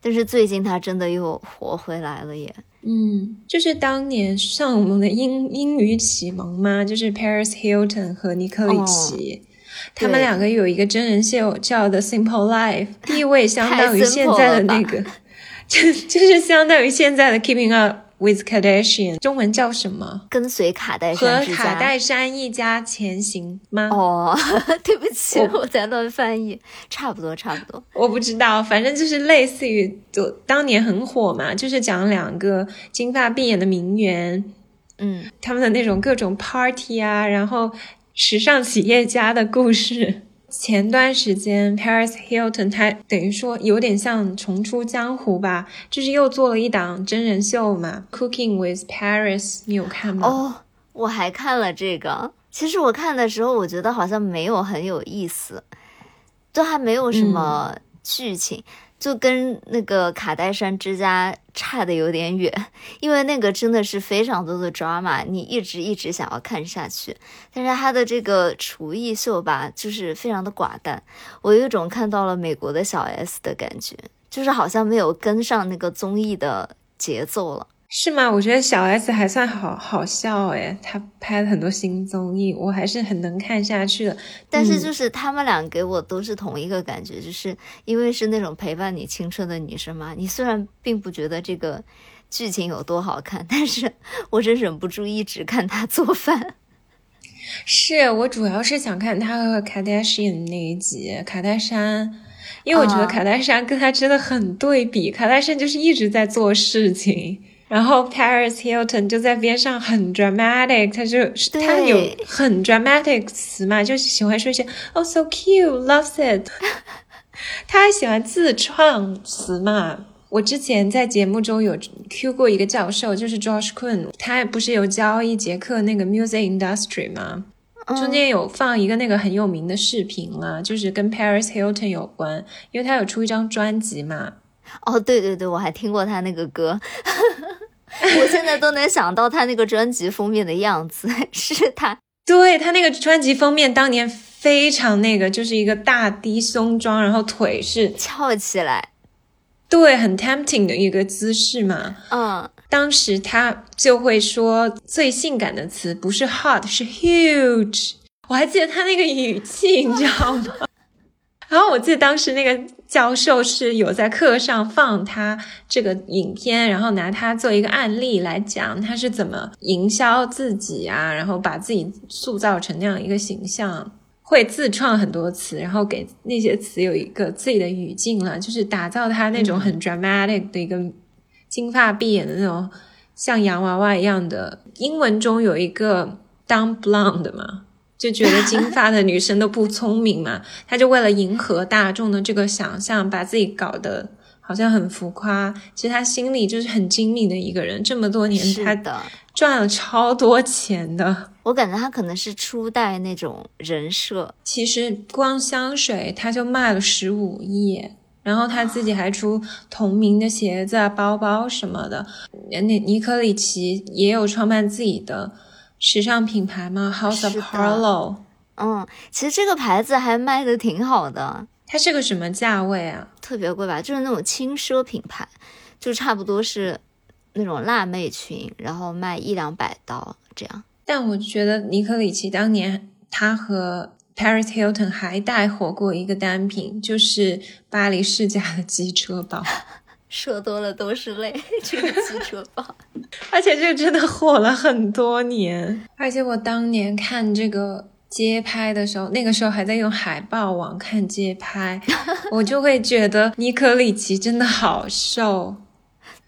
但是最近它真的又活回来了耶。嗯，就是当年上我们的英英语启蒙嘛，就是 Paris Hilton 和尼克里奇，他们两个有一个真人秀叫 The Simple Life，地位相当于现在的那个，就就是相当于现在的 Keeping Up。With Kardashian，中文叫什么？跟随卡戴珊和卡戴珊一家前行吗？哦，对不起，我在乱翻译，差不多，差不多。我不知道，反正就是类似于，就当年很火嘛，就是讲两个金发碧眼的名媛，嗯，他们的那种各种 party 啊，然后时尚企业家的故事。前段时间，Paris Hilton 他等于说有点像重出江湖吧，就是又做了一档真人秀嘛，《Cooking with Paris》，你有看吗？哦，我还看了这个。其实我看的时候，我觉得好像没有很有意思，都还没有什么剧情。就跟那个卡戴珊之家差的有点远，因为那个真的是非常多的 drama，你一直一直想要看下去。但是他的这个厨艺秀吧，就是非常的寡淡，我有一种看到了美国的小 S 的感觉，就是好像没有跟上那个综艺的节奏了。是吗？我觉得小 S 还算好好笑诶，她拍了很多新综艺，我还是很能看下去的。但是就是他们俩给我都是同一个感觉，就是因为是那种陪伴你青春的女生嘛。你虽然并不觉得这个剧情有多好看，但是我真忍不住一直看她做饭。是我主要是想看她和卡戴珊那一集，卡戴珊，因为我觉得卡戴珊跟她真的很对比，卡戴珊就是一直在做事情。然后 Paris Hilton 就在边上很 dramatic，他就他有很 dramatic 词嘛，就喜欢说一些 oh so cute loves it，他还喜欢自创词嘛。我之前在节目中有 Q 过一个教授，就是 Josh Kun，他不是有教一节课那个 music industry 吗？中间有放一个那个很有名的视频嘛，就是跟 Paris Hilton 有关，因为他有出一张专辑嘛。哦，对对对，我还听过他那个歌。我现在都能想到他那个专辑封面的样子，是他。对他那个专辑封面当年非常那个，就是一个大低胸装，然后腿是翘起来，对，很 tempting 的一个姿势嘛。嗯，当时他就会说最性感的词不是 hot 是 huge，我还记得他那个语气，你知道吗？然后我记得当时那个教授是有在课上放他这个影片，然后拿他做一个案例来讲他是怎么营销自己啊，然后把自己塑造成那样一个形象，会自创很多词，然后给那些词有一个自己的语境了，就是打造他那种很 dramatic 的一个金发碧眼的那种像洋娃娃一样的。英文中有一个 dumb blonde 嘛。就觉得金发的女生都不聪明嘛，她就为了迎合大众的这个想象，把自己搞得好像很浮夸。其实她心里就是很精明的一个人，这么多年他赚了超多钱的。我感觉她可能是初代那种人设。其实光香水她就卖了十五亿，然后他自己还出同名的鞋子啊、包包什么的。那尼克里奇也有创办自己的。时尚品牌吗？House of Harlow。嗯，其实这个牌子还卖的挺好的。它是个什么价位啊？特别贵吧？就是那种轻奢品牌，就差不多是那种辣妹裙，然后卖一两百刀这样。但我觉得尼克里奇当年他和 Paris Hilton 还带火过一个单品，就是巴黎世家的机车包。说多了都是泪，这个汽车包，而且这个真的火了很多年。而且我当年看这个街拍的时候，那个时候还在用海报网看街拍，我就会觉得尼可里奇真的好瘦。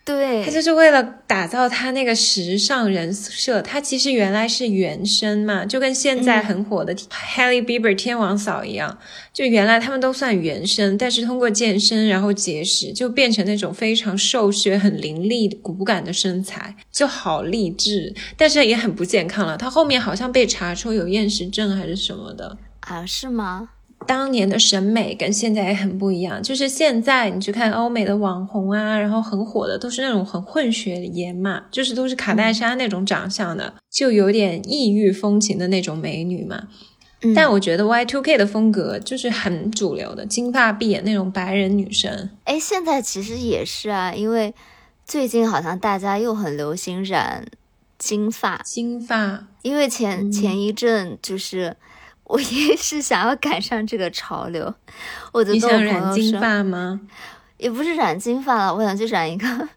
对他就是为了打造他那个时尚人设，他其实原来是原生嘛，就跟现在很火的 Hailey Bieber 天王嫂一样，就原来他们都算原生，但是通过健身然后节食，就变成那种非常瘦削、很凌厉、骨感的身材，就好励志，但是也很不健康了。他后面好像被查出有厌食症还是什么的啊？是吗？当年的审美跟现在也很不一样，就是现在你去看欧美的网红啊，然后很火的都是那种很混血颜嘛，就是都是卡戴珊那种长相的，就有点异域风情的那种美女嘛。但我觉得 Y Two K 的风格就是很主流的，金发碧眼那种白人女生。哎，现在其实也是啊，因为最近好像大家又很流行染金发，金发，因为前前一阵就是。我也是想要赶上这个潮流，我就跟我朋友说，金发吗？也不是染金发了，我想去染一个，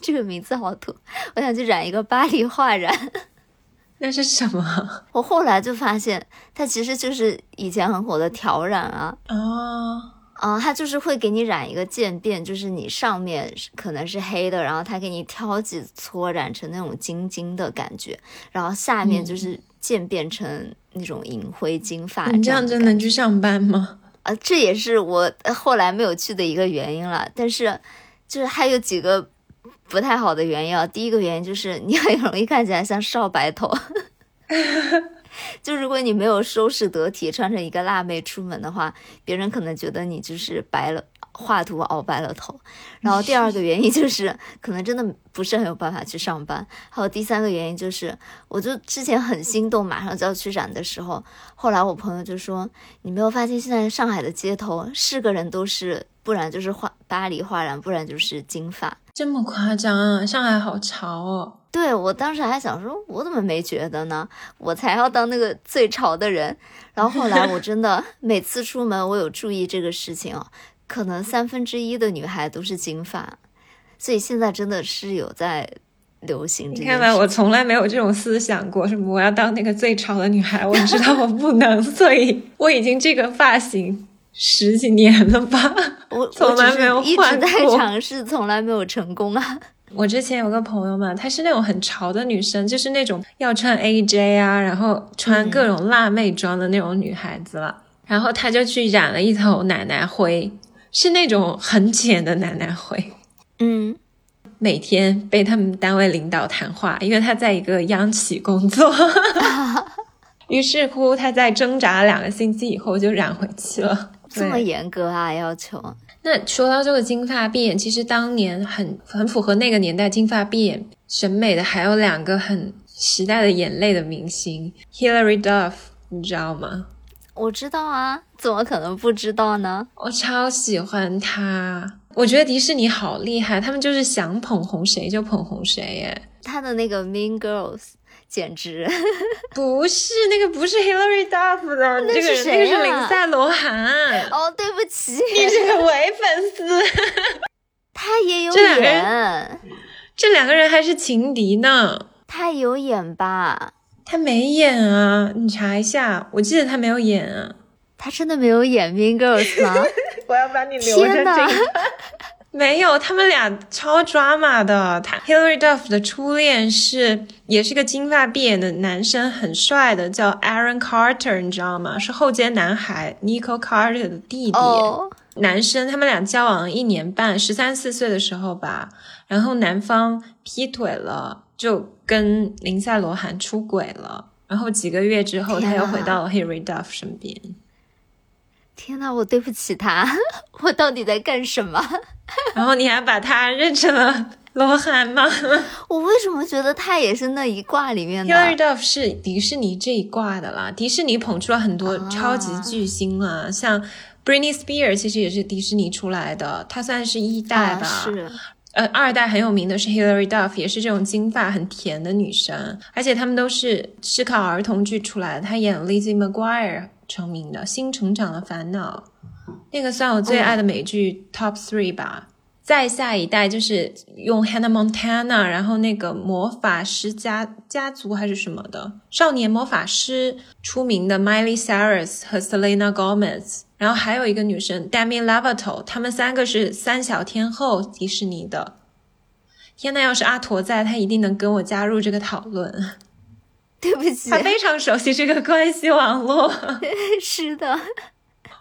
这个名字好土，我想去染一个巴黎画染。那是什么？我后来就发现，它其实就是以前很火的挑染啊。哦。啊，它就是会给你染一个渐变，就是你上面可能是黑的，然后它给你挑几撮染成那种金金的感觉，然后下面就是渐变成那种银灰金发。你这样就能去上班吗？啊，这也是我后来没有去的一个原因了。但是，就是还有几个不太好的原因啊。第一个原因就是你 很容易看起来像少白头。就如果你没有收拾得体，穿成一个辣妹出门的话，别人可能觉得你就是白了，画图熬白了头。然后第二个原因就是，可能真的不是很有办法去上班。还有第三个原因就是，我就之前很心动，马上就要去染的时候，后来我朋友就说：“你没有发现现在上海的街头是个人都是，不然就是画巴黎画染，不然就是金发，这么夸张啊？上海好潮哦。”对我当时还想说，我怎么没觉得呢？我才要当那个最潮的人。然后后来我真的每次出门，我有注意这个事情哦，可能三分之一的女孩都是金发，所以现在真的是有在流行。你看吧，我从来没有这种思想过，什么我要当那个最潮的女孩。我知道我不能，所以我已经这个发型十几年了吧，我 从来没有一直在尝试，从来没有成功啊。我之前有个朋友嘛，她是那种很潮的女生，就是那种要穿 AJ 啊，然后穿各种辣妹装的那种女孩子了。然后她就去染了一头奶奶灰，是那种很浅的奶奶灰。嗯，每天被他们单位领导谈话，因为他在一个央企工作。于是乎，他在挣扎两个星期以后就染回去了。这么严格啊，要求。那说到这个金发碧眼，其实当年很很符合那个年代金发碧眼审美的，还有两个很时代的眼泪的明星，Hilary Duff，你知道吗？我知道啊，怎么可能不知道呢？我超喜欢他，我觉得迪士尼好厉害，他们就是想捧红谁就捧红谁耶。他的那个 Mean Girls 简直 不是那个，不是 Hilary Duff 的，这个人那个是林赛罗韩。哦，对不起，你是个伪粉丝。他也有演，这两个人还是情敌呢。他有演吧？他没演啊，你查一下，我记得他没有演啊。他真的没有演 Mean Girls 吗？我要把你留着这个。没有，他们俩超抓马的。他 Hilary Duff 的初恋是也是个金发碧眼的男生，很帅的，叫 Aaron Carter，你知道吗？是后街男孩 Nico Carter 的弟弟。男生他们俩交往了一年半，十三四岁的时候吧，然后男方劈腿了，就跟林赛罗韩出轨了，然后几个月之后他又回到了 Hilary Duff 身边。天呐，我对不起他，我到底在干什么？然后你还把他认成了罗涵吗？我为什么觉得他也是那一挂里面的？Hilary Duff 是迪士尼这一挂的啦，迪士尼捧出了很多超级巨星啊，像 Britney Spears 其实也是迪士尼出来的，他算是一代吧。是。呃，二代很有名的是 Hilary Duff，也是这种金发很甜的女生，而且他们都是是靠儿童剧出来的。她演 Lizzie McGuire。成名的《新成长的烦恼》，那个算我最爱的美剧 Top Three 吧。再下一代就是用 Hannah Montana，然后那个魔法师家家族还是什么的少年魔法师出名的 Miley Cyrus 和 Selena Gomez，然后还有一个女生 Demi Lovato，她们三个是三小天后，迪士尼的。天呐，要是阿驼在，他一定能跟我加入这个讨论。对不起，他非常熟悉这个关系网络。是的，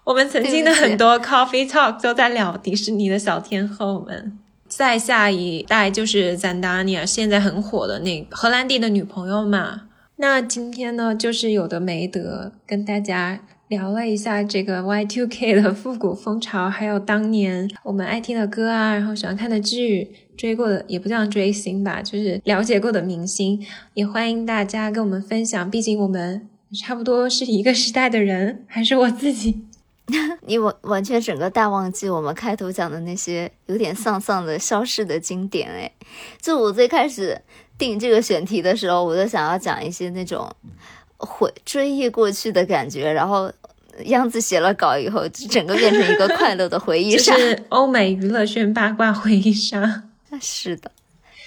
我们曾经的很多 coffee talk 都在聊迪士尼的小天后们。再下一代就是 Zendaya，现在很火的那荷兰弟的女朋友嘛。那今天呢，就是有的没得跟大家。聊了一下这个 Y2K 的复古风潮，还有当年我们爱听的歌啊，然后喜欢看的剧，追过的也不叫追星吧，就是了解过的明星，也欢迎大家跟我们分享。毕竟我们差不多是一个时代的人，还是我自己。你完完全整个大忘记我们开头讲的那些有点丧丧的消逝的经典哎。就我最开始定这个选题的时候，我就想要讲一些那种回追忆过去的感觉，然后。样子写了稿以后，整个变成一个快乐的回忆杀，是欧美娱乐圈八卦回忆杀。是的，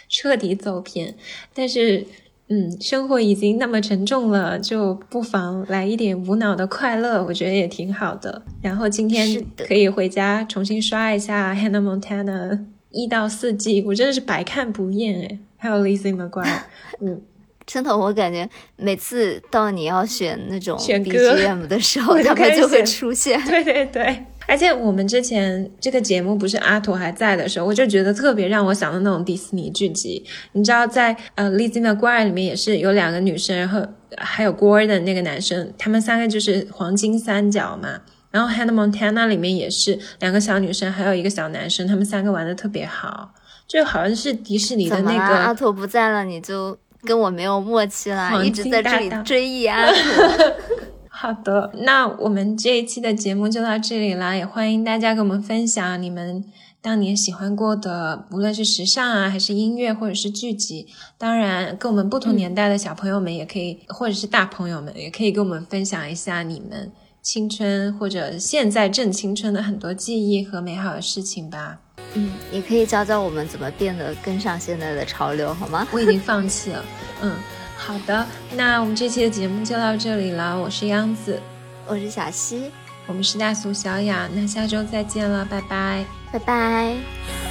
彻底走偏。但是，嗯，生活已经那么沉重了，就不妨来一点无脑的快乐，我觉得也挺好的。然后今天可以回家重新刷一下《Hannah Montana》一到四季，我真的是百看不厌哎。还有《Lizzie McGuire》，嗯。真的，我感觉每次到你要选那种 BGM 的时候，他们就会出现。对对对，而且我们之前这个节目不是阿图还在的时候，我就觉得特别让我想到那种迪士尼剧集。你知道，在呃《Lizzie McGuire》里面也是有两个女生，然后还有 Gordon 那个男生，他们三个就是黄金三角嘛。然后《Hannah Montana》里面也是两个小女生，还有一个小男生，他们三个玩的特别好，就好像是迪士尼的那个。阿图不在了，你就。跟我没有默契啦，一直在这里追忆啊。好的，那我们这一期的节目就到这里啦，也欢迎大家跟我们分享你们当年喜欢过的，无论是时尚啊，还是音乐，或者是剧集。当然，跟我们不同年代的小朋友们也可以，或者是大朋友们也可以跟我们分享一下你们青春或者现在正青春的很多记忆和美好的事情吧。嗯，你可以教教我们怎么变得跟上现在的潮流，好吗？我已经放弃了。嗯，好的，那我们这期的节目就到这里了。我是央子，我是小溪，我们是大俗小雅。那下周再见了，拜拜，拜拜。